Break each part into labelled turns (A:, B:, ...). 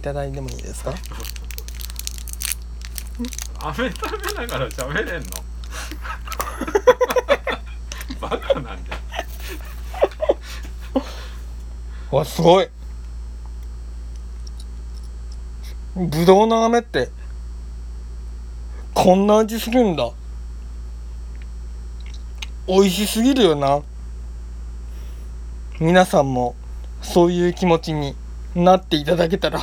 A: いただいてもいいですか？
B: 飴食べながら喋れんの？バカなんじゃ
A: わすごい。ぶどうの飴ってこんな味するんだ。美味しすぎるよな。皆さんもそういう気持ちになっていただけたら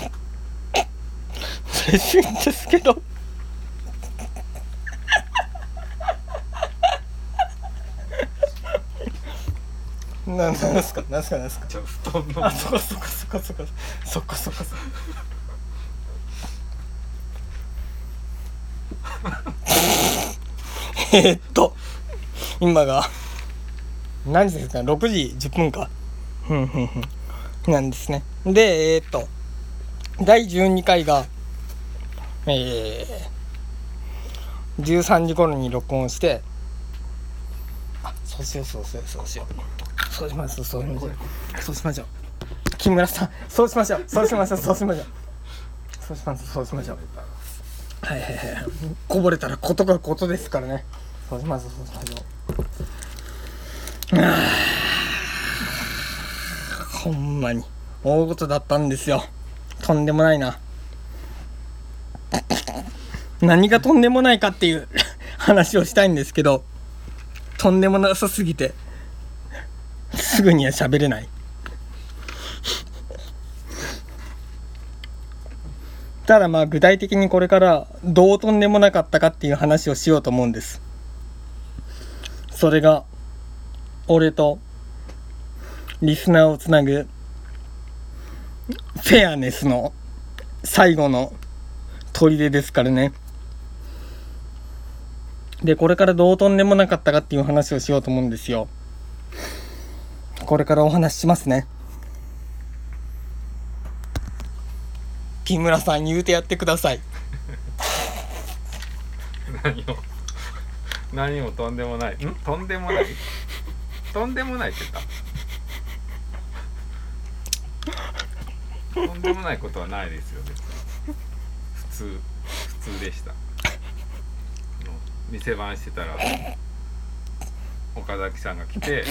A: 嬉しいんですけど。ななんですか？なんですか？なんですか？
B: じゃあ布団の。
A: あそこそこそこそこそこそこそこえーっと今が何時ですか？6時10分か。ふんふんふん。なんですね。でえーっと第12回がえー、13時頃に録音してあそうしようそうしようそうしよう。そうしますそうしましょう。そうしましょう。木村さんそうしましょう。そうしましょうそうしましょう。そうしますそうしましょう。はいはいはいこぼれたらことがことですからね。そうしますそうしましょう。あほんまに大事だったんですよ。とんでもないな。何がとんでもないかっていう 話をしたいんですけどとんでもなさすぎてすぐには喋れない。ただまあ具体的にこれからどうとんでもなかったかっていう話をしようと思うんです。それが俺とリスナーをつなぐフェアネスの最後の砦ですからね。でこれからどうとんでもなかったかっていう話をしようと思うんですよ。これからお話ししますね。木村さん言うてやってください。
B: 何を？何もとんでもない。ん？とんでもない？とんでもないって言った？とんでもないことはないですよ別に。普通普通でした。店番してたら岡崎さんが来て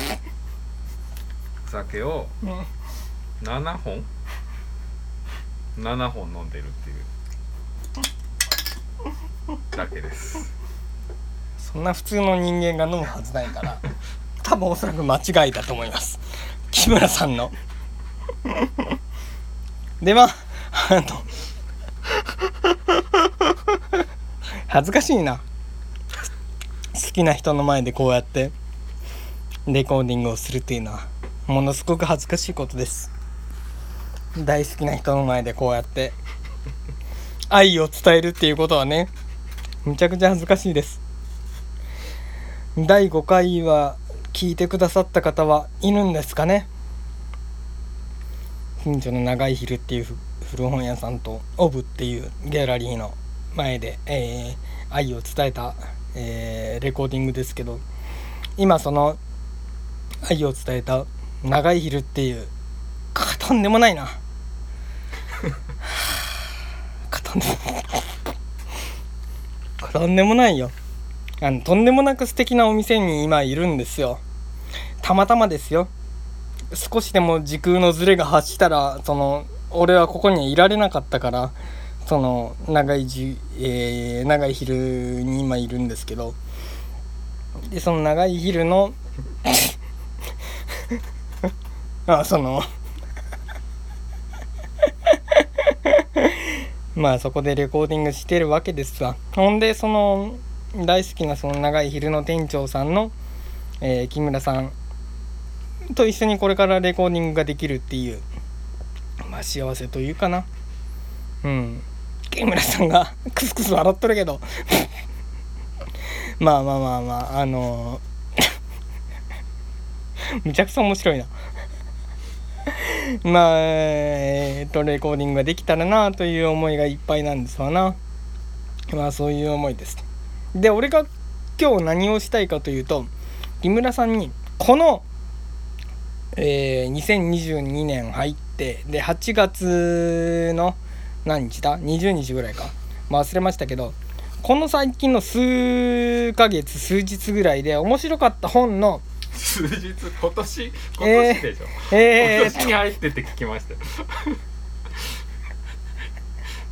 B: お酒を7本7本飲んでるっていうだけです。
A: そんな普通の人間が飲むはずないから多分おそらく間違いだと思います。木村さんの。でまああの 恥ずかしいな。好きな人の前でこうやってレコーディングをするっていうのはものすごく恥ずかしいことです。大好きな人の前でこうやって愛を伝えるっていうことはねむちゃくちゃ恥ずかしいです。第5回は聞いてくださった方はいるんですかね？近所の長い昼っていう古本屋さんとオブっていうギャラリーの前で、えー愛を伝えた、えーレコーディングですけど今その愛を伝えた長い昼っていうかとんでもないな。か とんでもかとんでもないよ。あのとんでもなく素敵なお店に今いるんですよ。たまたまですよ。少しでも時空のズレが発したらその俺はここにいられなかったからその長いじ、えー長い昼に今いるんですけど。でその長い昼の あその まあそこでレコーディングしてるわけですわ。ほんでその大好きなその長い昼の店長さんの、えー木村さんと一緒にこれからレコーディングができるっていうまあ幸せというかな。うん。木村さんがクスクス笑っとるけど。まあまあまあまああの むちゃくちゃ面白いな。まあえーっとレコーディングができたらなという思いがいっぱいなんですわな。まあそういう思いです。で俺が今日何をしたいかというと木村さんにこの、えー2022年入ってで8月の何日だ？20日ぐらいか、まあ、忘れましたけどこの最近の数ヶ月数日ぐらいで面白かった本の
B: 数日？今年？今年でしょ、
A: えー、
B: 今年に入ってって聞きました。よ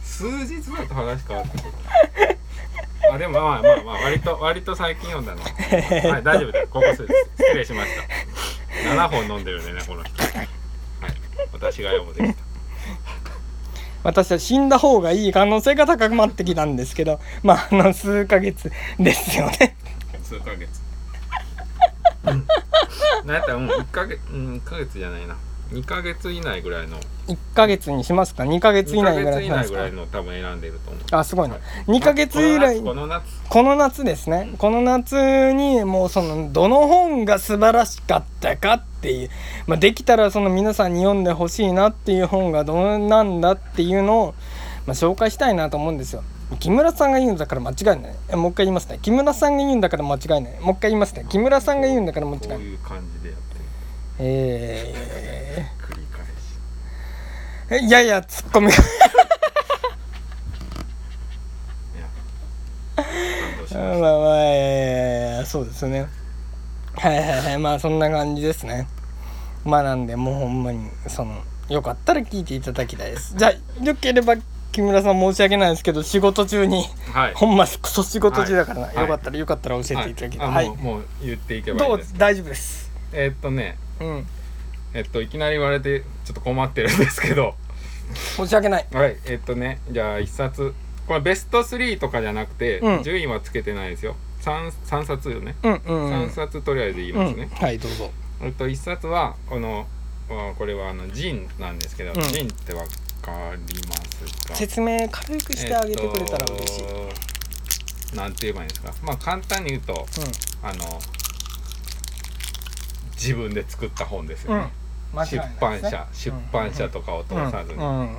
B: 数日だと話変わってくる。あでもまあまあまあ割と割と最近読んだの。はい大丈夫ですここ数日。失礼しました7本飲んでるねこの人。はい。私が読むでした。
A: 私は死んだ方がいい可能性が高くなってきたんですけどまああの数ヶ月ですよね。
B: 数ヶ月。うん。なんやったらもう1ヶ月うん1ヶ月じゃないな2ヶ月以内ぐらいの。
A: 1ヶ月にしますか？2ヶ月以
B: 2ヶ
A: 内ぐらい
B: の多分選んでると思う。
A: あすごいな
B: はい。
A: 2ヶ月以来
B: この夏。
A: この夏ですね。この夏にもうそのどの本が素晴らしかったかっていう、まあ、できたらその皆さんに読んでほしいなっていう本がどうなんだっていうのを、まあ、紹介したいなと思うんですよ。木村さんが言うんだから間違いない。えもう一回言いますね。木村さんが言うんだから間違いない。もう一回言いますね。木村さんが言うんだから間違いない。
B: こういう感じで
A: え
B: 繰り返し。
A: ー、いやいやツッコミ。が
B: いや感動し
A: まあ
B: ま
A: あまあいやいやいやそうですね。はいはいはいまあそんな感じですね。まあなんでもうほんまにそのよかったら聞いていただきたいです。じゃあよければ木村さん申し訳ないですけど仕事中に
B: たはい。
A: ほんまクソ仕事中だからな、
B: はい。
A: よかったらよかったら教えていただきたい。はい。い、
B: はあもうもう言っていけばいいです
A: どう大丈夫です。
B: えーっとね
A: うん。
B: えっといきなり言われてちょっと困ってるんですけど。
A: 申し訳ない。
B: はいえっとねじゃあ一冊。これベスト3とかじゃなくて、
A: うん。
B: 順位はつけてないですよ。3, 三冊よね、
A: うんうんうん。
B: 3冊とりあえず言い
A: うん
B: ますね、
A: はいどうぞ。
B: えっと1冊はこのあこれはあのジンなんですけど、
A: うん。
B: ジンってわかりますか？
A: 説明軽くしてあげてくれたら嬉しい、
B: えっとなんて言えばいいんですか？まあ簡単に言うとあの自分で作った本です
A: うん、うん。
B: よね、
A: 間違い
B: 出版社、出版社とかを通さずに、
A: うん。うん。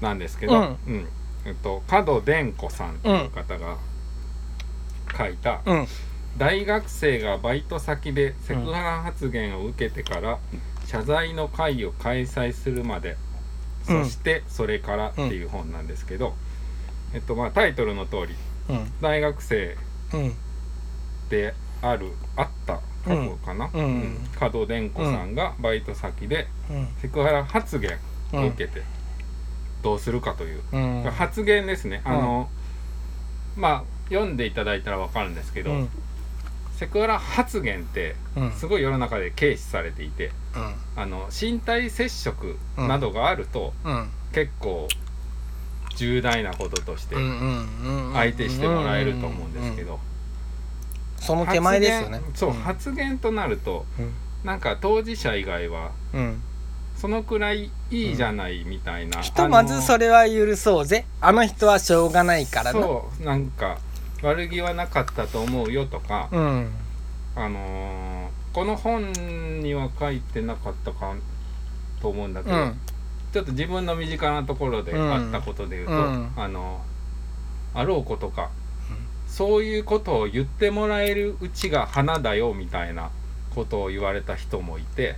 B: なんですけど、
A: う
B: うん。んえっと角伝子さんという方が書いた、
A: うん。
B: 大学生がバイト先でセクハラ発言を受けてから謝罪の会を開催するまで、
A: うん。
B: そしてそれからっていう本なんですけど、えっとまあタイトルの通り
A: うん。
B: 大学生
A: うん。
B: であるあった過去かな、
A: うん。うん。
B: 角伝子さんがバイト先で
A: うん。
B: セクハラ発言を受けてどうするかという、
A: うん。
B: 発言ですね。あの、まあ読んでいただいたら分かるんですけど、
A: うん。
B: セクハラ発言って
A: うん。
B: すごい世の中で軽視されていてあの身体接触などがあると
A: うん。
B: 結構重大なこととして相手してもらえると思うんですけど
A: その手前ですよね。
B: そう、発言となると
A: うん。
B: なんか当事者以外は
A: うん。
B: そのくらいいいじゃないみたいな、
A: ひとまずそ
B: れ
A: れは許そうぜ。あの人はしょうがないからな。
B: そうなんか悪気はなかったと思うよとか、
A: うん。
B: あのーこの本には書いてなかったかと思うんだけど、
A: うん。
B: ちょっと自分の身近なところで
A: うん
B: あったことで言うと、
A: うん。
B: あのあろうことか、
A: うん
B: そういうことを言ってもらえるうちが花だよみたいなことを言われた人もいて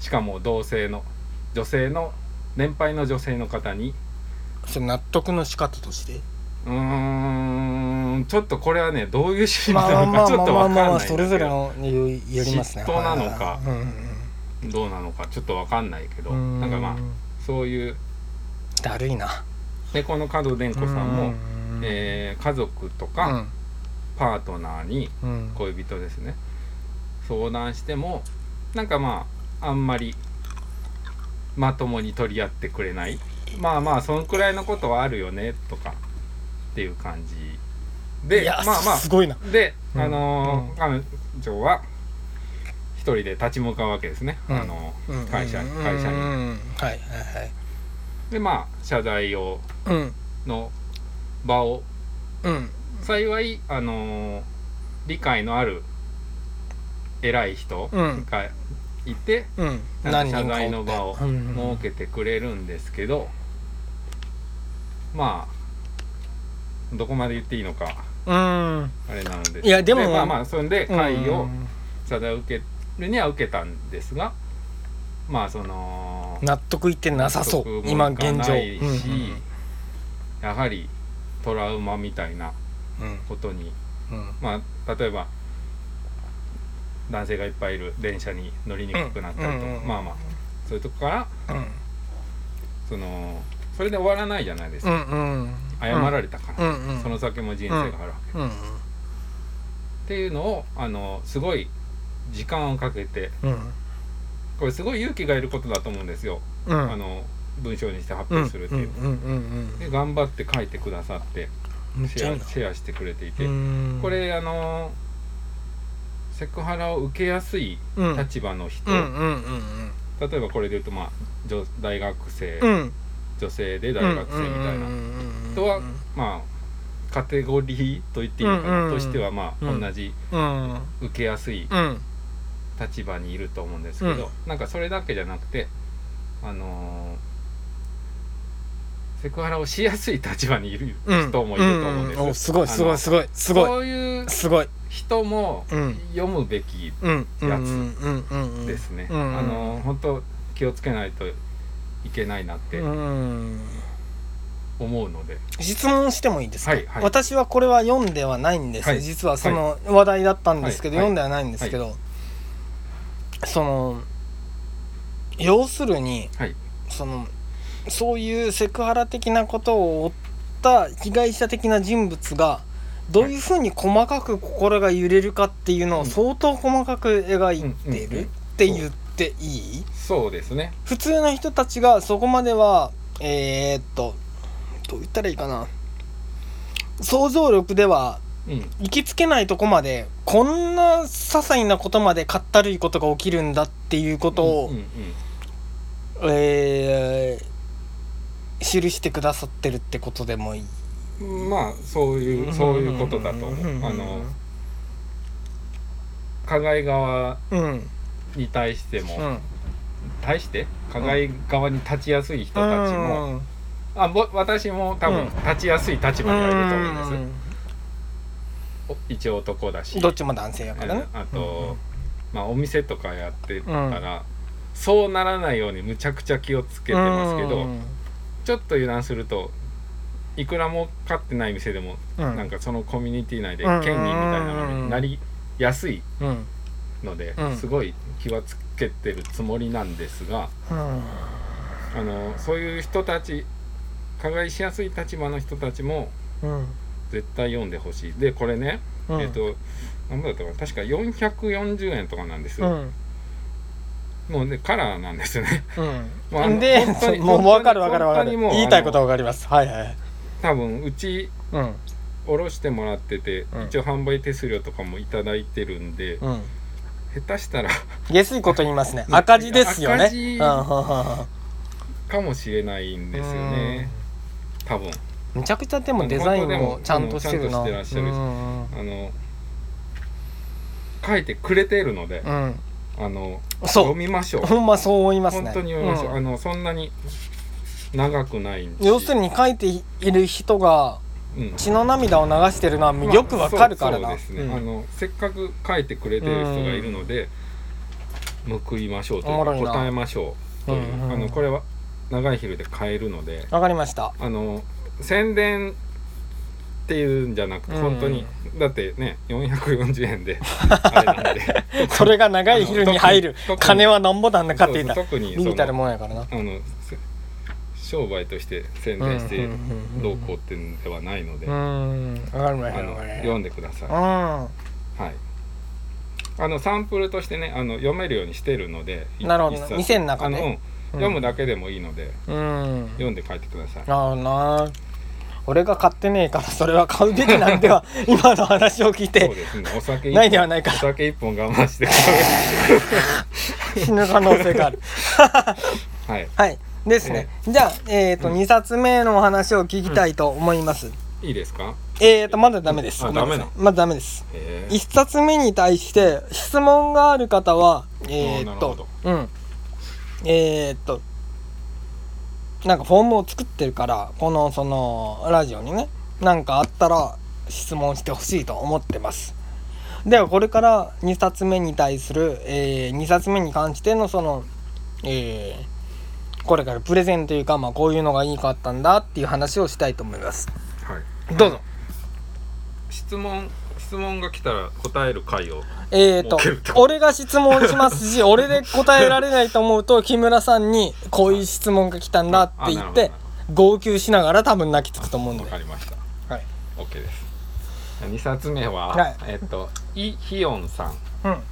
B: しかも同性の女性の年配の女性の方に。
A: それ納得の仕方として？
B: うーんちょっとこれはねどういう趣味
A: まあ
B: なのかちょっと
A: まあまあまあ
B: わかんないんだけ
A: まあそれぞれ
B: ど
A: のによりますね。
B: 嫉妬なのか。どうなのかちょっとわかんないけど。
A: うん。
B: なんかまあそういう。
A: だるいな。
B: でこの角伝子さんも、
A: うん。
B: えー家族と
A: う
B: か
A: ん。
B: パートナーに
A: うん。
B: 恋人ですね。相談してもなんかまああんまりまともに取り合ってくれない。まあまあそのくらいのことはあるよねとかっていう感じ。でまあまあ
A: すごいな。
B: で、
A: うん。
B: あのー
A: うん。
B: 彼女は一人で立ち向かうわけですね、
A: うん。
B: あの
A: うん。
B: 会社
A: うん。
B: 会社に。
A: うん。はいはいはい。
B: でまあ謝罪を
A: うん。
B: の場を。
A: うん。
B: 幸いあのー理解のある偉い人
A: うん。
B: がいて、
A: うん。
B: なんか謝罪の場を
A: うん。
B: 設けてくれるんですけど、まあどこまで言っていいのか
A: うん。
B: あれなので
A: いやでも
B: まあまあそれで会を
A: うん
B: 謝罪を受けるには受けたんですがまあその
A: 納得いってなさそう。今現状。
B: ないし、
A: うん。
B: やはりトラウマみたいな
A: うん。
B: ことに
A: うん。
B: まあ例えば男性がいっぱいいる電車に乗りにくくなったりとか、
A: うんうんうん
B: まあまあそういうとこから
A: うん。
B: そのそれで終わらないじゃないですか、
A: うんうん。
B: 謝られたから、
A: うんうん。
B: その先も人生があるわけ、
A: うん。
B: っていうのをあのすごい時間をかけて
A: うん。
B: これすごい勇気がいることだと思うんですよ、
A: うん。
B: あの文章にして発
A: うん
B: 表するっていう、で頑張って書いてくださってシェアシェアしてくれていて、
A: うん。
B: これあのセクハラを受けやすい
A: うん。
B: 立場の人、例えばこれで言うとまあ女大学生、女性で大学生みたいな。人はまあカテゴリーと言っていいのかな、としてはまあ
A: うん。
B: 同じ
A: うん。
B: 受けやすい
A: うん。
B: 立場にいると思うんですけど、なんかそれだけじゃなくてあのーセクハラをしやすい立場にいる
A: うん
B: 人もいると思うんです、
A: ん。おすごいすごいすごいす
B: ごい。そういう
A: すごい。
B: 人も
A: うん。
B: 読むべき
A: うん。うん。
B: やつ
A: うん。うん。うん。
B: ですね、
A: うん。
B: あのー本当気をつけないといけないなって
A: うん。
B: 思うので、
A: 質問してもいいですか、
B: はいはい。
A: 私はこれは読んではないんです、
B: はい。
A: 実はその話題だったんですけど、
B: はい。
A: 読んではないんですけど、その要するに
B: はい。
A: そのそういうセクハラ的なことを負った被害者的な人物がどういうふうに細かく心が揺れるかっていうのを
B: うん
A: 相当細かく描いてるって言っていい？
B: そうですね
A: 普通の人たちがそこまではえーっとどう言ったらいいかな。想像力では
B: うん。
A: 行きつけないとこまでこんな些細なことまでかったるいことが起きるんだっていうことを、えー記してくださってるってことでもいい。
B: うんまあそういうそういうことだと思う。あの加害側
A: うん
B: に対しても、
A: うん。
B: 対して？加害側に立ちやすい人たちも、
A: うん。
B: あぼ私も多分
A: うん。
B: 立ちやすい立場にはいると思うんです、
A: うん。
B: お一応男だし。
A: どっちも男性やからね。
B: あと、まあお店とかやってたら、そうならないようにむちゃくちゃ気をつけてますけど、
A: うん
B: ちょっと油断するといくらも買ってない店でも、
A: うん。
B: なんかそのコミュニティ内で
A: うん。
B: 権威みたいなのになりやすい
A: うん。
B: ので、
A: うん。
B: すごい気はつけてるつもりなんですが
A: うん。
B: あのそういう人たち加害しやすい立場の人たちも
A: うん。
B: 絶対読んでほしい。でこれね、
A: うん。
B: えっ、と何ぼだったかな確か440円とかなんですよ、
A: うん
B: もうねカラーなんですよね。
A: うん。
B: まあ
A: でもう分かる分かる分かる。言いたいことは分かります。はいはい。
B: 多分うち
A: うん。
B: おろしてもらってて、
A: うん。
B: 一応販売手数料とかもいただいてるんで、
A: うん。
B: 下手したら
A: 下水こと言いますね。
B: うん
A: 赤字ですよね。
B: 赤字。かもしれないんですよね。多分。
A: めちゃくちゃでもデザインもちゃんとしてるな。
B: あの書いてくれているので、
A: うん
B: あの
A: そう。
B: 読みましょう。
A: ほんまそう思いますね。
B: 本当に読みましょう、
A: うん。
B: あのそんなに長くないし
A: 要するに書いている人が
B: うん。
A: 血の涙を流してるのはよくわかるからな、
B: まあそうそうですね、
A: うん。
B: あのせっかく書いてくれてる人がいるので、報いましょうとい答えましょうという、
A: うんうん
B: あのこれは長い昼で買えるので
A: わかりました。
B: あの宣伝っていうんじゃなくて
A: うん。
B: 本当に、だってね440円で
A: それが長い昼に入る金はなんぼなんだかって言った
B: 特に
A: ビビたるもんやからな。
B: あのせ商売として宣伝して
A: うんうんうんうん
B: どうこうっていうんではないので、
A: うーん
B: 読んでください、
A: た
B: はい。あのサンプルとしてねあの読めるようにしてるのでい
A: なるほど店の中で
B: あのうん。読むだけでもいいので、
A: うん。うん
B: 読んで帰ってください。
A: ああな俺が買ってねえからそれは買うべきなんでは 今の話を聞いて
B: ね。お酒一
A: ないではないか
B: お酒一本我慢して。
A: 死ぬ可能性がある。
B: はい。
A: はい。ですね、じゃあ、えーと
B: うん。
A: 2冊目のお話を聞きたいと思います、
B: いいですか？
A: えーとまだダメです。まだダメです。
B: へ
A: 1冊目に対して質問がある方はえー、っとうん。えー、っとなんかフォームを作ってるからこのそのラジオにねなんかあったら質問してほしいと思ってます。ではこれから2冊目に対する、え2冊目に関してのその、えーこれからプレゼンというか、まあ、こういうのがいいかったんだっていう話をしたいと思います。
B: はい。
A: どうぞ。
B: 質問質問が来たら答える回を
A: えーと俺が質問しますし 俺で答えられないと思うと木村さんにこういう質問が来たんだって言って
B: る
A: 号泣しながら多分泣きつくと思うんで。
B: わかりました。
A: はい。
B: OK です。2冊目は、
A: はい。
B: えっとイ・ヒヨンさんっ
A: うん。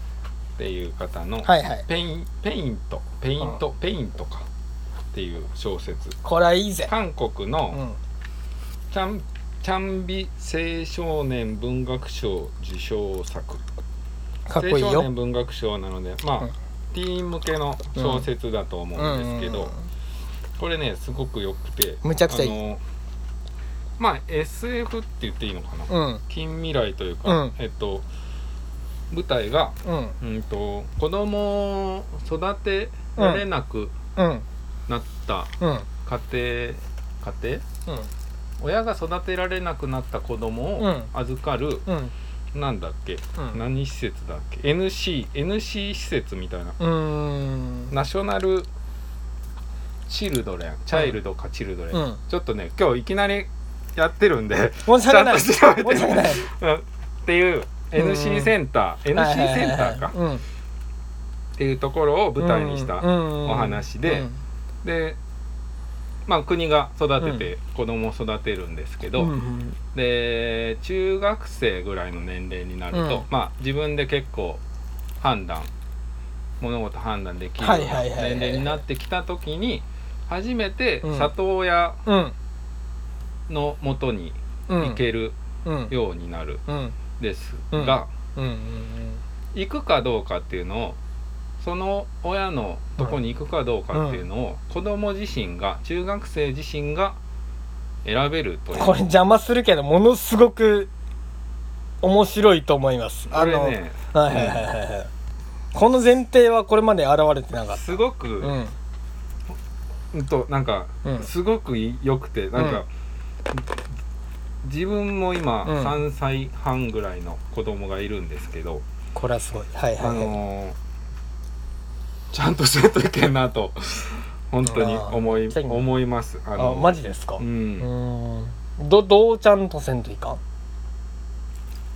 B: ていう方の、
A: はいはい。
B: ペインペイントペイント、ペイントかっていう小説。
A: これはいいぜ。
B: 韓国
A: う
B: の
A: ん。
B: チャンチャンビ青少年文学賞受賞作。
A: かっこいいよ。
B: 青少年文学賞なのでまあ、
A: うん。
B: ティーン向けの小説だと思うんですけど、
A: うん
B: これねすごくよくて
A: むちゃくちゃいい。
B: あのまあ SF って言っていいのかな、
A: うん。
B: 近未来というか、
A: うん。
B: えっと舞台が、
A: うん。
B: うん、と子供を育てられなく
A: うん。
B: なった
A: うん。
B: 家庭、家庭？親が育てられなくなった子供を
A: うん。
B: 預かる、
A: うん。
B: なんだっけ、
A: うん。
B: 何施設だっけ？NC, NC 施設みたいな。ナショナルチルドレンチャイルドかチルドレン、
A: うん。
B: ちょっとね今日いきなりやってるんで
A: 申し訳ない。
B: ちゃんと調べてっていう NC センター、NC センターか。
A: うん。
B: っていうところを舞台にしたお
A: お
B: 話で。でまあ国が育てて子供を育てるんですけど、で中学生ぐらいの年齢になると、
A: うん。
B: まあ自分で結構判断物事判断できる年齢になってきた時に初めて
A: うん。
B: 里親
A: うん。
B: のもとに
A: うん。
B: 行ける
A: うん。
B: ようになる
A: うん
B: です
A: うん。
B: が、
A: うんうん。
B: 行くかどうかっていうのをその親のとこに行くかどうかっていうのを、子供自身が中学生自身が選べるという。
A: これ邪魔するけどものすごく面白いと思います。
B: これね
A: あのはいはいはいはいはい。この前提はこれまで現れてなかっ
B: すごく、
A: たうん。
B: うんとなんか
A: うん。
B: すごく良くてなんか、自分も今
A: うん。
B: 3歳半ぐらいの子供がいるんですけど、
A: これはすごい。はい
B: あ
A: はいはい。
B: のーちゃんとせんといけんなと 本当に思い思います。あ
A: あマジですか？
B: う
A: うん。どどうちゃんとせんといか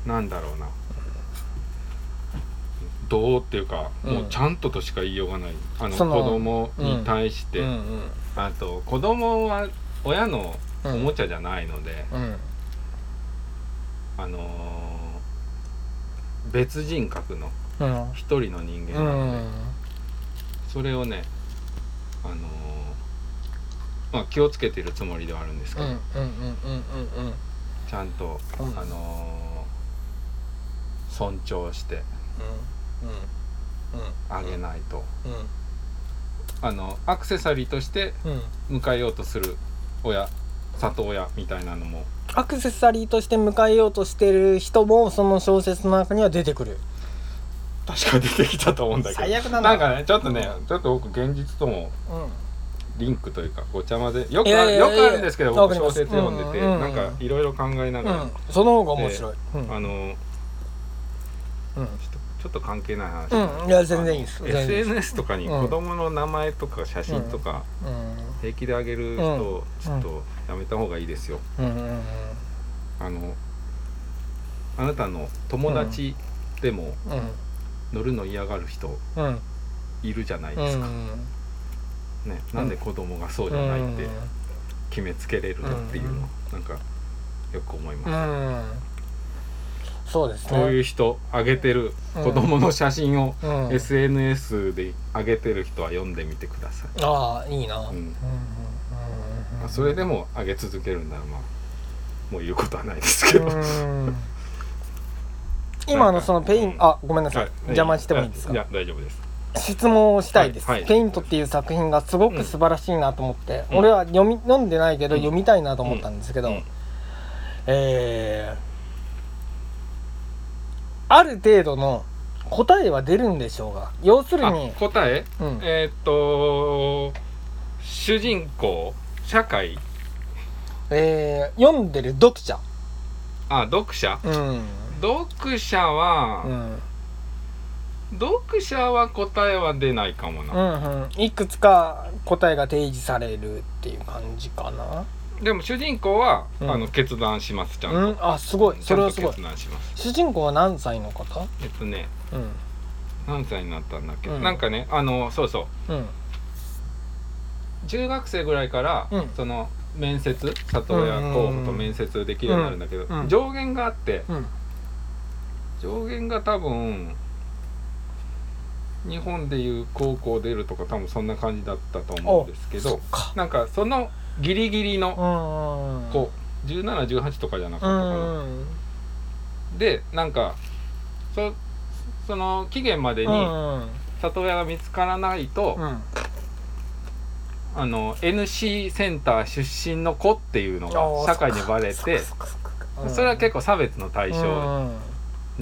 A: ん？
B: なんだろうな。どうっていうか、
A: うん。
B: もうちゃんととしか言いようがない。あの子供に対して、
A: うん。うん
B: あと子供は親のおもちゃじゃないので、
A: うん。
B: あのー別人格の
A: うん。
B: 一人の人間
A: う
B: なので、
A: ん
B: それをねあのーまあ気をつけてるつもりではあるんですけど、ちゃんと、
A: うん。
B: あのー尊重してあげないと、あのアクセサリーとして迎えようとする親里親みたいなのも。
A: アクセサリーとして迎えようとしてる人もその小説の中には出てくる
B: 確か出てきたと思うんだけど。
A: 最悪だな。
B: なんかねちょっとねちょっと僕現実とも
A: うん。
B: リンクというかごちゃ混ぜよく
A: いやいやいや
B: よくあるんですけど僕小説読んでて、なんかいろいろ考えながら、
A: うん。その方が面白い。うん。
B: あの
A: うん。
B: ちょっと関係ない話、
A: うん。いや全然いいです。
B: SNS とかに子供の名前とか写真とか
A: うん。
B: 平気であげる人、
A: うん。
B: ちょっとやめた方がいいですよ。あのあなたの友達でも乗るの嫌がる人いるじゃない
A: うん
B: ですか、ね、なんで子供がそうじゃないって決めつけれるのっていうの、なんかよく思います、
A: うん。そうですね。
B: そういう人あげてる子供の写真を
A: うん。
B: SNS で上げてる人は読んでみてください、
A: ああいいな。
B: うん
A: うんうんうん。
B: まあそれでも上げ続けるんならまあもう言うことはないですけど、
A: うん今あのそのペインあごめんなさい。
B: はい。
A: 邪魔してもいいですか？
B: い。や大丈夫です。
A: 質問をしたいです、
B: はい。はい。
A: ペイントっていう作品がすごく素晴らしいなと思って、
B: うん。
A: 俺は読み読んでないけど
B: うん。
A: 読みたいなと思ったんですけど、
B: うん。
A: えーある程度の答えは出るんでしょうが要するに
B: あ、答え？
A: うん。
B: えーっと主人公？社会？
A: えー読んでる読者。
B: あ読者？
A: うん
B: 読者は、
A: うん。
B: 読者は答えは出ないかも
A: う
B: な、
A: んうん。いくつか答えが提示されるっていう感じかな。
B: でも主人公は、
A: うん。
B: あの決断しますちゃんと、
A: うん？あすごい。それはすごい。主人公は何歳の方？
B: えっとね
A: うん。
B: 何歳になったんだっけ、
A: うん。
B: なんかねあのそうそう。
A: うん。
B: 中学生ぐらいから、
A: うん。
B: その面接里親候補と面接できるようになるんだけど、上限があって
A: うん
B: 上限が多分日本でいう高校出るとか多分そんな感じだったと思うんですけどなんかそのギリギリの
A: うん
B: 子1718とかじゃな
A: う
B: かったかな、
A: ん
B: でなんかそその期限までに
A: うん
B: 里親が見つからないと、
A: うん。
B: あの NC センター出身の子っていうのが社会にバレて
A: そ
B: れは結構差別の対象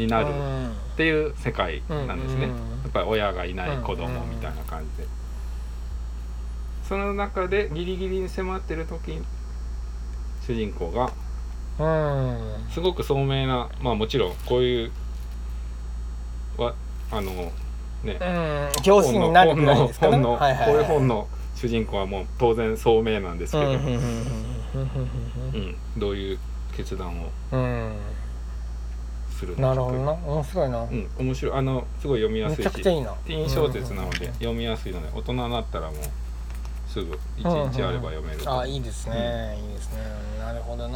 B: になるっ
A: うん。
B: ていう世界なんですね。
A: うん
B: やっぱり親がいない子供みたいな感じで。その中でギリギリに迫ってる時に主人公が
A: うん。
B: すごく聡明なまあもちろんこういうはあのね
A: うん。教師になるぐらいですかね。
B: 本の
A: はいはいはい。
B: こういう本の主人公はもう当然聡明なんですけど、
A: うん
B: どういう決断をする
A: なるほどな。面白いな。
B: うん面白い。あのすごい読みや
A: め
B: すいし。
A: ちゃくちゃいいな。
B: ティーン小説なので
A: うん
B: 読みやすいので大人になったらもうすぐ1日あれば読めると。
A: あいいですね。いいですね。なるほどな。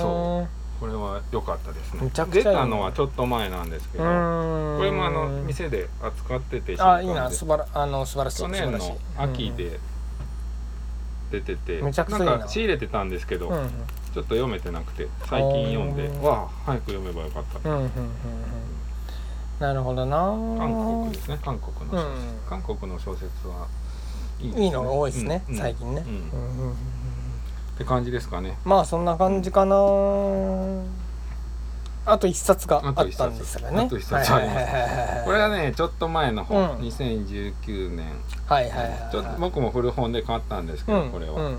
B: そこれは良かったですね。出たのはちょっと前なんですけど
A: うん。
B: これもあの店で扱ってて
A: あいいな。あの素晴らしい。
B: 去年の秋で出てて
A: めちゃくちゃいいな。
B: なんか仕入れてたんですけど
A: うんうん。
B: ちょっと読めてなくて最近読んでわあ早く読めばよかった。
A: うんうんうんうん。なるほどな。
B: 韓国ですね韓国の小説、
A: うん。
B: 韓国の小説はいいね。
A: いいの？が多いですね、
B: うん
A: 最近ね、
B: うん
A: うんうんうん。
B: って感じですかね。
A: まあそんな感じかなあと一冊があったんですがね。
B: あと一冊あります。これはねちょっと前の本、
A: うん。
B: 2019年。
A: はいはいはい
B: ちょっと僕も古本で買ったんですけど、
A: うん。
B: これは、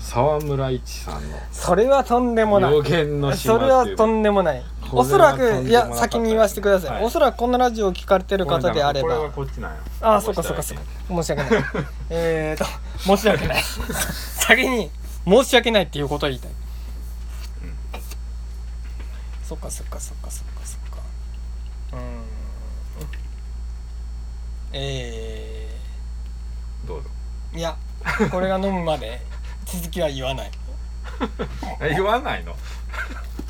B: 沢村一さんの
A: それはとんで「もない。
B: 予言の島」
A: それはと
B: っていうね。
A: んでもない。
B: これは
A: おそら
B: とんでもなかった
A: くいや先に言わせてください、
B: はい
A: おそらくこのラジオを聞かれてる方であれ
B: これは
A: ばああそっかそっかそっか。申し訳ない。えーと申し訳ない。先に申し訳ないっていうことを言いたい、そっかそっかそっかそっかそっか。うーん。え
B: どうぞ。
A: ー、いやこれが飲むまで 続きは言わない。
B: え言わないの？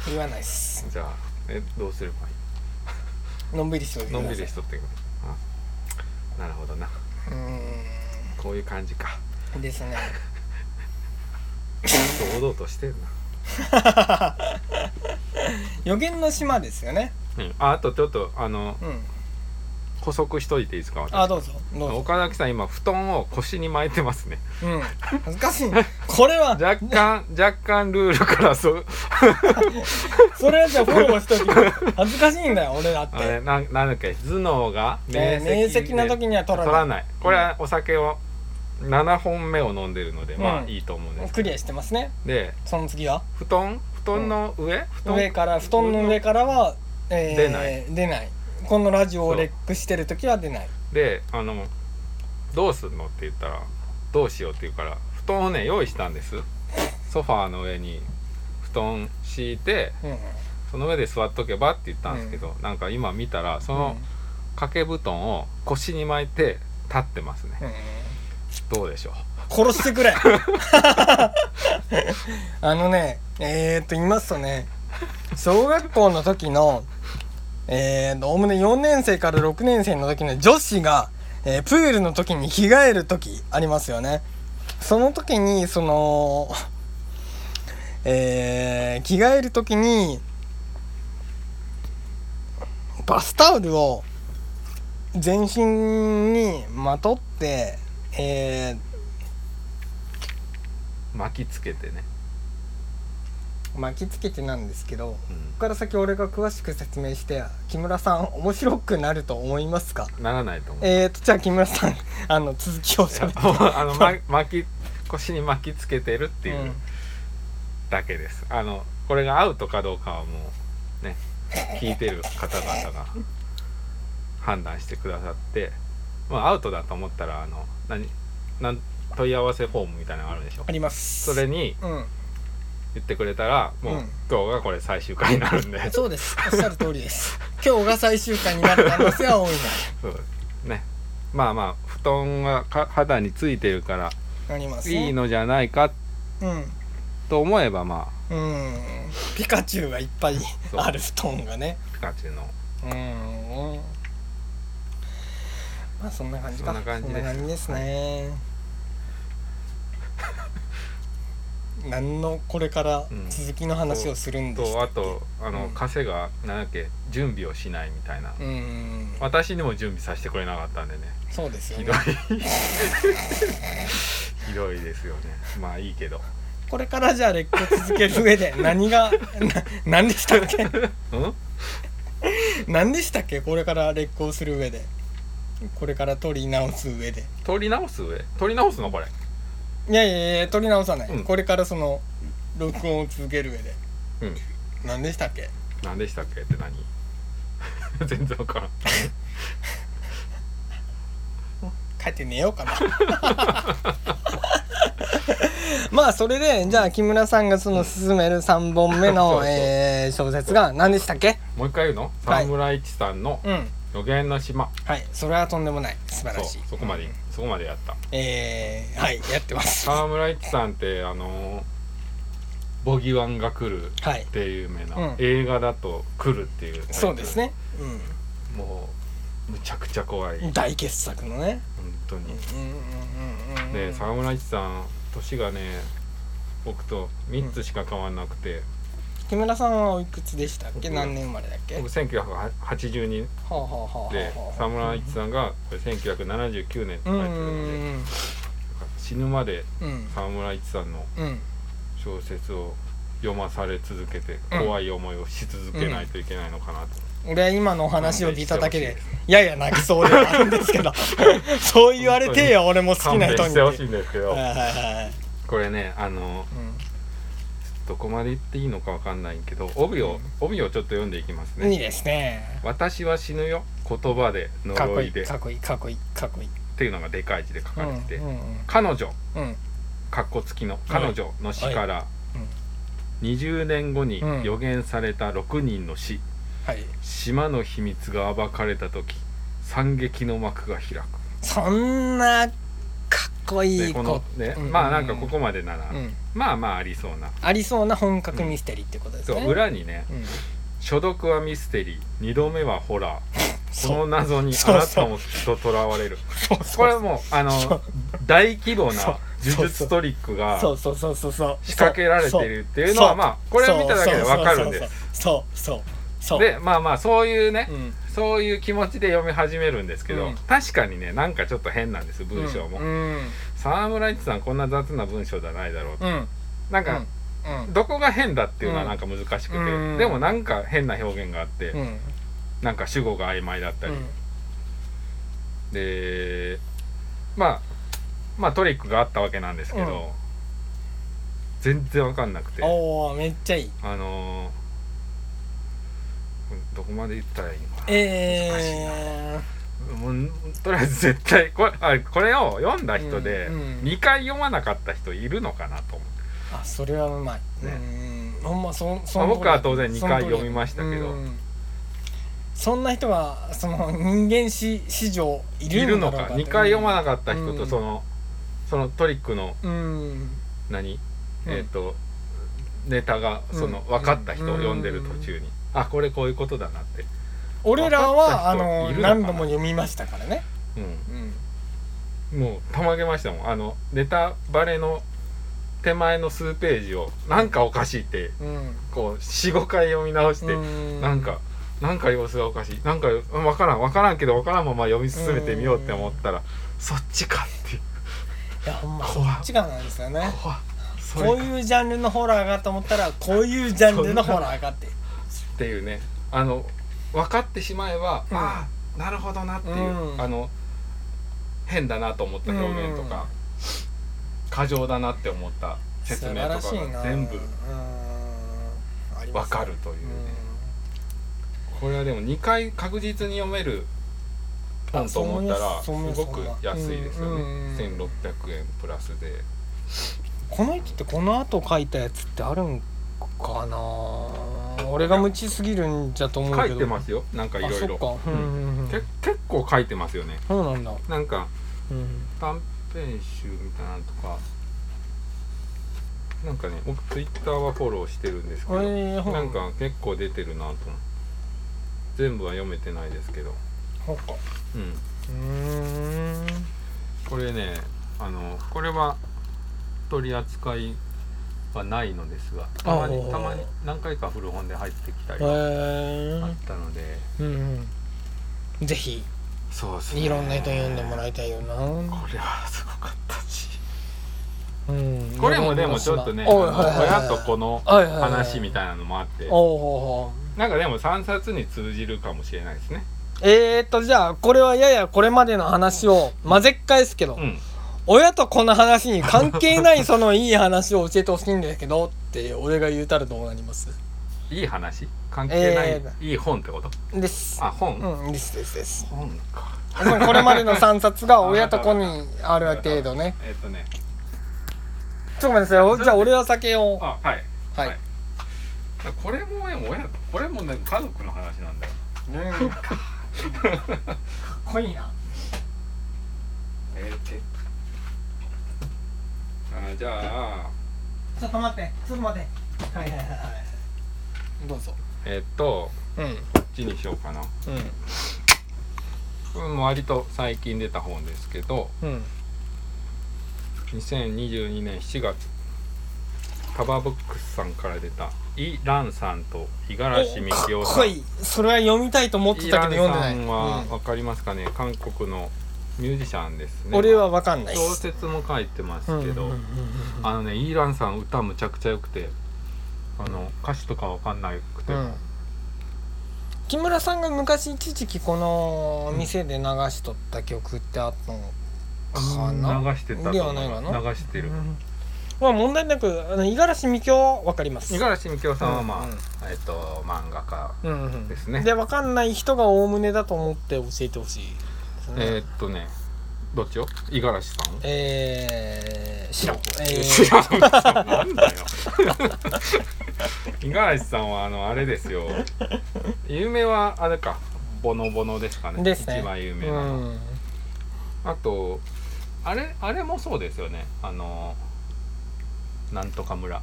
A: 言わないっす。
B: じゃあえどうすればい
A: のんびりしておい
B: いのん
A: てください。
B: びりしとってくなるほどな。
A: うー
B: こういう感じか。
A: んですね。
B: 堂々としてるな
A: 予言の島ですよね。
B: うん、ああとちょっとあの
A: うん。
B: 補足しといていいですか私。
A: あどうぞどうぞ。
B: 岡崎さん今布団を腰に巻いてますね。
A: うん。恥ずかしいこれは。
B: 若干若干ルールからそう。
A: それはじゃあフォローしといて恥ずかしいんだよ俺だって。
B: あれなんなんだっけ頭脳が
A: ね面積の時には取らない。
B: 取らない。これはお酒を7本目を飲んでるので、ま
A: うん。
B: あいいと思うんです
A: クリアしてますね。
B: で
A: その次は？
B: 布団布団の上、布団？
A: 上から布団の上からは、えー
B: 出ない。
A: 出ない。このラジオをレックしてる時は出ない。
B: であのどうすんのって言ったらどうしようって言うから布団をね用意したんです。ソファーの上に布団敷いて
A: うん
B: その上で座っとけばって言ったんですけど、なんか今見たらその掛け布団を腰に巻いて立ってますね。
A: うんうん
B: どうでしょう？
A: 殺してくれ。あのねえー、っと言いますとね小学校の時のえー、とおおむね4年生から6年生の時の女子が、えープールの時に着替える時ありますよね。その時にそのえー着替える時にバスタオルを全身にまとってえ
B: 巻きつけてね、
A: ー巻きつけてなんですけどこ
B: うん。
A: こから先俺が詳しく説明して木村さん面白くなると思いますか？
B: ならないと思う。
A: えーとじゃあ木村さん あの続きをしゃべって
B: あの、ま、巻き腰に巻きつけてるっていうだけです、あのこれがアウトかどうかはもうね聞いてる方々が判断してくださって、まあ、アウトだと思ったらあの何なん問い合わせフォームみたいなのがあるでしょ？
A: あります。
B: それに
A: うん。
B: 言ってくれたらもう、
A: うん。
B: 今日がこれ最終回になるんで。
A: そうです。おっしゃる通りです。今日が最終回になる可能性は多い
B: そうね。まあまあ布団がか肌についてるから
A: なありますね。
B: いいのじゃないか
A: うん。
B: と思えばま
A: うん。ピカチュウがいっぱいある布団がね。
B: あピカチュウの。
A: うんまあそんな感じか。
B: そんな感じです。
A: ですね、何のこれから
B: うん。
A: 続きの話をするんでした
B: とあ
A: っけ
B: とあの、
A: うん。
B: がなんだっけ準備をしないみたいな、
A: うん。
B: 私にも準備させてくれなかったんでね。
A: そうですよね。
B: ひどい。ひどいですよね。まあいいけど。
A: これからじゃあ劣行続ける上で 何がな何でしたっけ？
B: うん？
A: 何でしたっけ？これから劣行する上でこれから取り直す上で。
B: 取り直す上？取り直すのこれ？
A: いやいやいや取り直さない、
B: うん。
A: これからその録音を続ける上で。
B: うん。
A: 何でしたっけ？
B: 何でしたっけ？って何？全然わからん。
A: 帰って寝ようかな。まあそれでじゃあ木村さんがその進める3本目の、
B: そうそう
A: えー小説が何でしたっけ？
B: もう一回言うの？
A: はい。
B: 沢村一さんの
A: うん「
B: 予言の島。
A: はいそれはとんでもない。素晴」らしい。
B: そこまで、
A: うん
B: そこまでやった。
A: えー、はいやってます。
B: 沢村一さんってあのーボギワンが来る」
A: はい。
B: っていう有名な、
A: うん。
B: 映画だと「来る」っていう
A: そうですね。
B: もうむちゃくちゃ怖い。本
A: うん大傑作のね。
B: 当に、
A: うんうんうんうんうん。
B: で沢村一さん年がね僕と3つしか変わんなくて、
A: 木村さんはおいくつでしたっけ？
B: 僕
A: 何年生まれだっけ？
B: 僕1982
A: はあはあはあはあ
B: で沢村一さんがこれ1979年って
A: うんう
B: 書いてるので、
A: ん
B: 死ぬまで
A: うん。
B: 沢村一さんの
A: うん。
B: 小説を読まされ続けて
A: うん。
B: 怖い思いをし続けないといけないのかなと、
A: 俺は今のお話を聞いただけでやや泣きそうではあるんですけど そう言われてよ俺も好き
B: 勘
A: な人に。
B: てほしいんですけど、
A: はいはいはい。
B: これねあのどこまで言っていいのかわかんないけど帯を、帯をちょっと読んでいきますね。
A: うんいいですね「
B: 私は死ぬよ言葉で
A: かっこいい
B: 呪いで」っ
A: かっこいいかっこいいかっこいい。
B: ていうのがでかい字で書かれてて、
A: うんうん
B: 彼女。
A: うん。うん
B: かっこつきの彼女の死から20年後に
A: うん。
B: 予言された6人の死、
A: はい。
B: 島の秘密が暴かれた時惨劇の幕が開く。
A: そんなこいい
B: でこのね、
A: うん
B: まあなんかここまでなら、
A: うん。
B: まあまあありそうな、
A: ありそうな本格ミステリーってことです
B: そう
A: ね
B: 裏にね
A: うん「
B: 初読はミステリー2度目はホラー」この謎にあなたもきっととらわれる。これもうあの大規模な呪術トリックが
A: そうそうそうそうそう。
B: 仕掛けられてるっていうのはまあこれを見ただけでわかるんです。
A: そうそう。そう。そう
B: でまあまあそういうね、
A: うん。
B: そういう気持ちで読み始めるんですけど、
A: うん。
B: 確かにねなんかちょっと変なんです文章も、
A: うん。
B: 沢村一さんこんな雑な文章じゃないだろうと、
A: うん。
B: なんか、
A: うん。
B: どこが変だっていうのはなんか難しくて、
A: うん。
B: でもなんか変な表現があって、
A: うん。
B: なんか主語が曖昧だったり、
A: うん。
B: でまあまあトリックがあったわけなんですけど、
A: うん。
B: 全然わかんなくて。
A: めっちゃいい。
B: あのーどこまで言ったらいいのかな。
A: え
B: もうとりあえず絶対これあこれを読んだ人で
A: うんうん。
B: 2回読まなかった人いるのかなと思う、
A: ー、あそれはうまい、
B: ね。
A: うん。ほんまそそ
B: まあ僕は当然2回読みましたけど。
A: うん。そんな人がその人間史史上い
B: いるのか
A: るのか。
B: 2回読まなかった人
A: うん。
B: とその、そのトリックの
A: うん。
B: 何、
A: うん。
B: えっ、とネタがその
A: うん。
B: 分かった人を読んでる途中に、あこれこういうことだなって、
A: 俺らはあの
B: いるのかな。
A: 何度も読みましたからね。
B: うん、
A: うん。
B: もうたまげましたもん。あのネタバレの手前の数ページをなんかおかしいって
A: うん。
B: こう45回読み直して、
A: うん。
B: なんかなんか様子がおかしい。なんかうん分からん分からんけど分からんまま読み進めてみようって思ったらそっちかっていう。
A: いやほんまそ
B: 怖っ。
A: っちがなんですよね。
B: 怖っ。それか。
A: こういうジャンルのホラーがと思ったらこういうジャンルのホラーがって
B: っていうね。あの分かってしまえば、
A: うん。
B: ああなるほどなっていう、
A: うん。
B: あの変だなと思った表現とか、過剰だなって思った説明とかが全部分かるというね、これはでも2回確実に読める本と思ったらすごく安いですよね。
A: うんうん。うん
B: 1600円プラスで。
A: この人ってこの後書いたやつってあるんかな？俺が無知すぎるんじゃと思うけど。
B: 書いてますよ。なんかいろいろ。
A: あそっか。うん。うんうん
B: け結構書いてますよね。
A: そうなんだ。
B: なんか
A: うん
B: 短編集みたいなのとか。なんかね僕ツイッターはフォローしてるんですけど、
A: えー、ほ
B: なんか結構出てるなと思う。全部は読めてないですけど。
A: ほっか。
B: うん。
A: うーん。
B: これねあのこれは取り扱いはないのですがたまにたまに何回か古本で入ってきたり
A: へ
B: あ
A: ー
B: ったので、
A: うんうん。ぜひ
B: そうですね
A: いろんな人に読んでもらいたいよな。
B: これはすごかったし。
A: うん。
B: これもでもちょっとね親と子の話みたいなのもあって。なんかでも3冊に通じるかもしれないですね。
A: えー、っとじゃあこれはややこれまでの話を混ぜっ返すけど、
B: うん
A: 親とこの話に関係ないそのいい話を教えてほしいんですけどって俺が言うたらどうなります？
B: いい話？関係ない、
A: え
B: いい本ってこと？
A: です。
B: あ本、
A: うんですですです。
B: 本か。
A: そのこれまでの3冊が 親と子にある程度ね。
B: えっとね。
A: ちょっと待ってくださいじゃあ俺は酒を。
B: あはい。
A: はい、
B: これも親これもね家族の話なんだよ。
A: うんかっこいいな。
B: えー、てあじゃあ。
A: ちょっと待ってちょっと待って。はいはいはいはい。どうぞ。
B: えっと
A: うん。
B: こっちにしようかな。
A: う
B: これも割と最近出た本ですけど
A: ん。うん
B: 2022年7月カバーブックスさんから出たイ・ランさんと五十嵐美樹夫さん。
A: かっこいい。それは読みたいと思ってたけど読んでない。
B: イ・ランさんは
A: うん
B: 分かりますかね、韓国のミュージシャンですね。
A: 俺は分かんないっ
B: 小
A: す
B: 説も書いてますけど、
A: うんうんうんうん
B: あのねイーランさん歌むちゃくちゃ良くてあの歌詞とかわかんなくて。も、
A: うん。木村さんが昔一時期この店で流しとった曲ってあったのかな？
B: 流してたと
A: で
B: 思う
A: はないかな？
B: 流してる。
A: うん。まあ問題なくあの五十嵐美京は分かります。
B: 五十嵐美京さんはまあ、
A: うんうん
B: えっと漫画家
A: うんうん
B: ですね。
A: で分かんない人がおおむねだと思って教えてほしい。ですね
B: えーっとねどっちよ？五十嵐さん？
A: えー、知らん。え
B: 知
A: ー、
B: らんなんだよ。五十嵐さんはあのあれですよ。有名はあれか。ボノボノですかね。
A: ですね。
B: 一番有名
A: う
B: なの、
A: ん。
B: あとあれあれもそうですよね。あのなんとか村。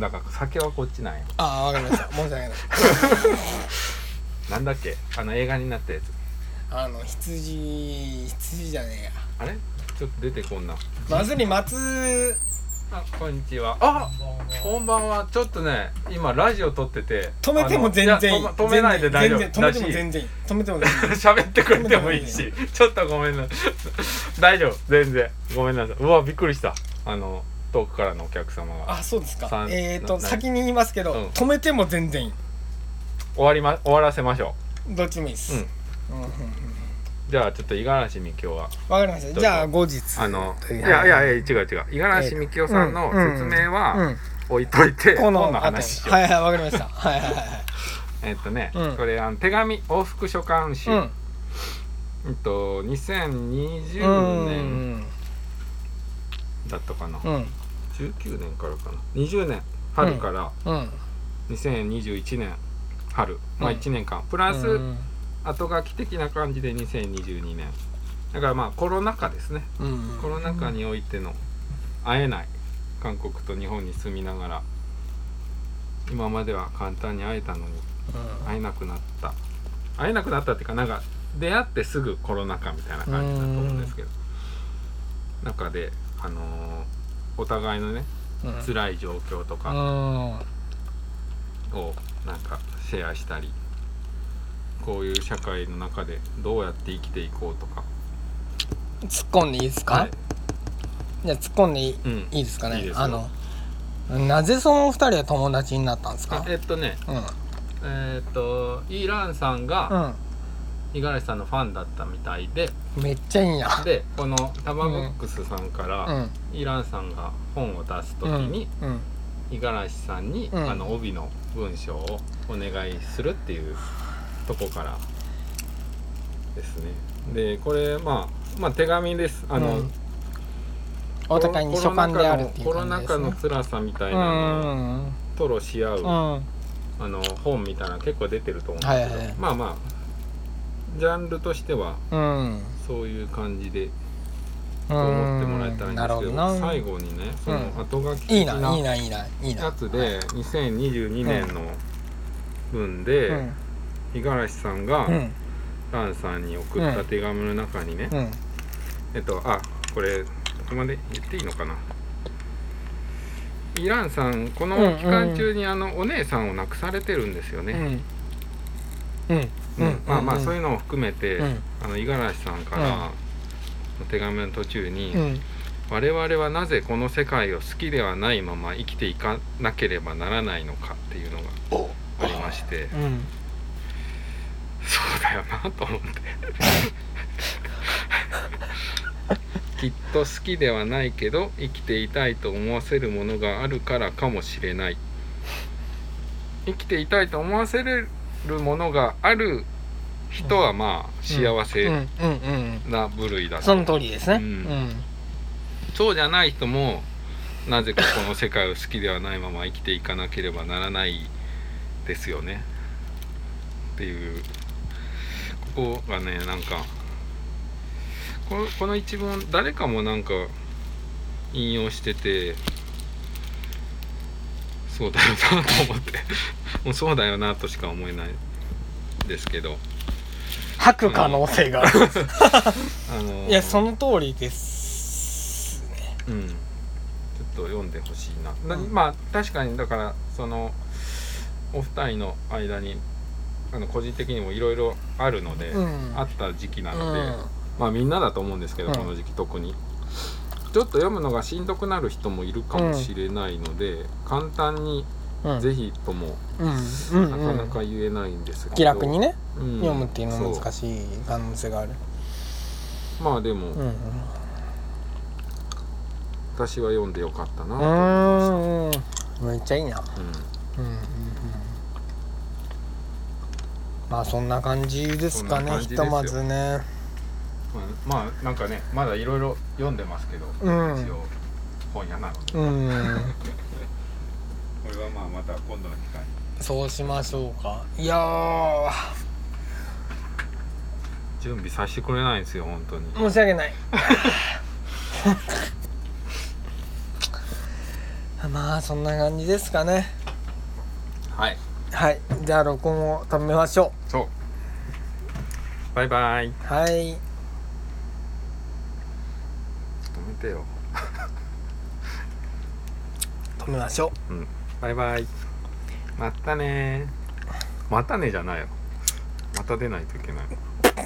B: だから酒はこっちなんや。
A: ああ分かりました。申し訳ない。
B: なんだっけ？あの映画になったやつ
A: あの羊羊じゃねえや。
B: あれ？ちょっと出てこんな。
A: まずり松。
B: あこんにちは。あこんばんは。ちょっとね今ラジオ撮ってて。
A: 止めても全然。いい
B: あのや止め止めないで大丈夫。
A: 全然。止めても全然。いい止めても全然。い い
B: 喋ってくれてもいいし。ちょっとごめんなさい。大丈夫。全然。ごめんなさい。うわびっくりした。あの遠くからのお客様が。
A: あそうですか。えっ、ー、と
B: な
A: 先に言いますけど、
B: うん。
A: 止めても全然いい。
B: 終わりま終わらせましょ
A: どっちもいいです、
B: うんじゃあちょっと五十嵐美京は
A: わかりました。じゃあ後日。
B: あのい。
A: い
B: やいやいや違う違う。五十嵐美京さんの説明
A: う
B: は
A: ん。
B: 置いといて
A: この
B: 話しよう
A: はいはいわかりました。はいはいはい。はい
B: えっとね
A: うん。
B: これあの手紙往復書簡集。
A: うん。
B: えっと
A: う
B: 2020年
A: ん
B: だったかな。
A: うん。
B: 19年からかな。20年。春から。
A: うん。
B: 2021年。春。まあ
A: うん。
B: 1年間。プラス
A: うん
B: 後書き的な感じで2022年だからまあコロナ禍ですね。
A: うん
B: コロナ禍においての会えない韓国と日本に住みながら今までは簡単に会えたのに会えなくなった。会えなくなったっていうかなんか出会ってすぐコロナ禍みたいな感じだと思うんですけど。中であのーお互いのね
A: うん。
B: 辛い状況とか
A: うん。
B: をなんかシェアしたりこういう社会の中でどうやって生きていこうとか。
A: 突っ込んでいいですか、
B: はい。
A: じゃあ突っ込んでいい
B: うん。
A: いいですかね？あのなぜそのお二人は友達になったんですか？
B: あえっとね。
A: うん
B: えっとイーランさんが
A: う
B: 五十嵐さんのファンだったみたいで。
A: んめっちゃいいん。や
B: でこのタバブックスさんから、
A: うん。
B: イーランさんが本を出す時
A: うん。
B: に
A: うん。
B: 五十嵐さんに、
A: うん。
B: あの帯の文章をお願いするっていうとこからですね。でこれまあまあ手紙です。あの、
A: うん。お互いに書簡であるっていう
B: コロナ禍の辛さみたいうなのを
A: ん
B: 吐露し合う、
A: うん。うん
B: あの本みたいなの結構出てると思うんですけど、
A: はいはい
B: まあまあジャンルとしては
A: うん。
B: そういう感じで思ってもらえたらいいんですけど
A: どな。
B: 最後にねその
A: うん。
B: 後書き
A: いい
B: 的なやつで2022年の分
A: う
B: で
A: ん
B: 五十嵐さんが
A: うん。
B: ランさんに送った手紙の中にね、
A: うん。
B: えっとあこれどこまで言っていいのかな？イランさんこの期間中にあのお姉さんを亡くされてるんですよね、
A: うん。うん。
B: うん。まあまあそういうのを含めて、
A: うん。
B: あの五十嵐さんからの手紙の途中に、
A: うん。
B: 我々はなぜこの世界を好きではないまま生きていかなければならないのかっていうのがありまして
A: うん
B: そうだよなと思って。きっと好きではないけど生きていたいと思わせるものがあるからかもしれない。生きていたいと思わせるものがある人はまあ幸
A: うん
B: せ
A: うんうん。
B: な部類だと
A: その通りですね。
B: う
A: うん。ん
B: そうじゃない人もなぜかこの世界を好きではないまま生きていかなければならないですよね。っていうここがねなんかこのこの一文誰かもなんか引用しててそうだよなと思って。もうそうだよなとしか思えないですけど。
A: 吐く可能性がある。
B: あの
A: いやその通りですね。
B: うん、ちょっと読んでほしいな、な
A: うん
B: まあ確かにだからそのお二人の間にあの個人的にもいろいろあるので、
A: うん。
B: あった時期な
A: う
B: ので、
A: ん。
B: まあみんなだと思うんですけど、
A: うん。
B: この時期特に。ちょっと読むのがしんどくなる人もいるかもしれないので、簡単に
A: うん。
B: ぜひともなかなか言えないんですけど、
A: 気楽にね
B: うん。
A: 読むっていうのは
B: そ
A: 難しい可能性がある。
B: まあでも、
A: うん。
B: 私は読んでよかったな
A: う
B: と思いまし
A: ーん。めっちゃいいな。
B: た、うん。
A: うんうんうんまあそんな感じですかねひとまずね。
B: まあ、まあなんかねまだいろいろ読んでますけど、
A: うん。
B: 一応本屋なので。
A: うん。
B: これはまあまた今度の機会に。
A: そうしましょうか。いやー。
B: 準備させてくれないんですよ本当に。
A: 申し訳ない。まあそんな感じですかね。
B: はい
A: はい。じゃあ録音を止めましょ
B: そう。バイバイ。
A: うはい。
B: 止めてよ。
A: 止めましょ
B: う。ん。バイバイ。またね。またねじゃないよ。また出ないといけない。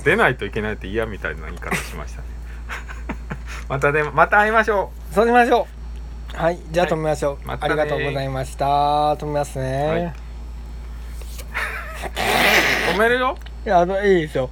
B: 出ないといけないって嫌みたいな言い方しましたね。またでまた会いましょ
A: う。そうしましょう。はい。じゃあ止めましょう、
B: またね
A: ありがとうございました。止めますね、
B: はい止めるよ。
A: いやあのいいですよ。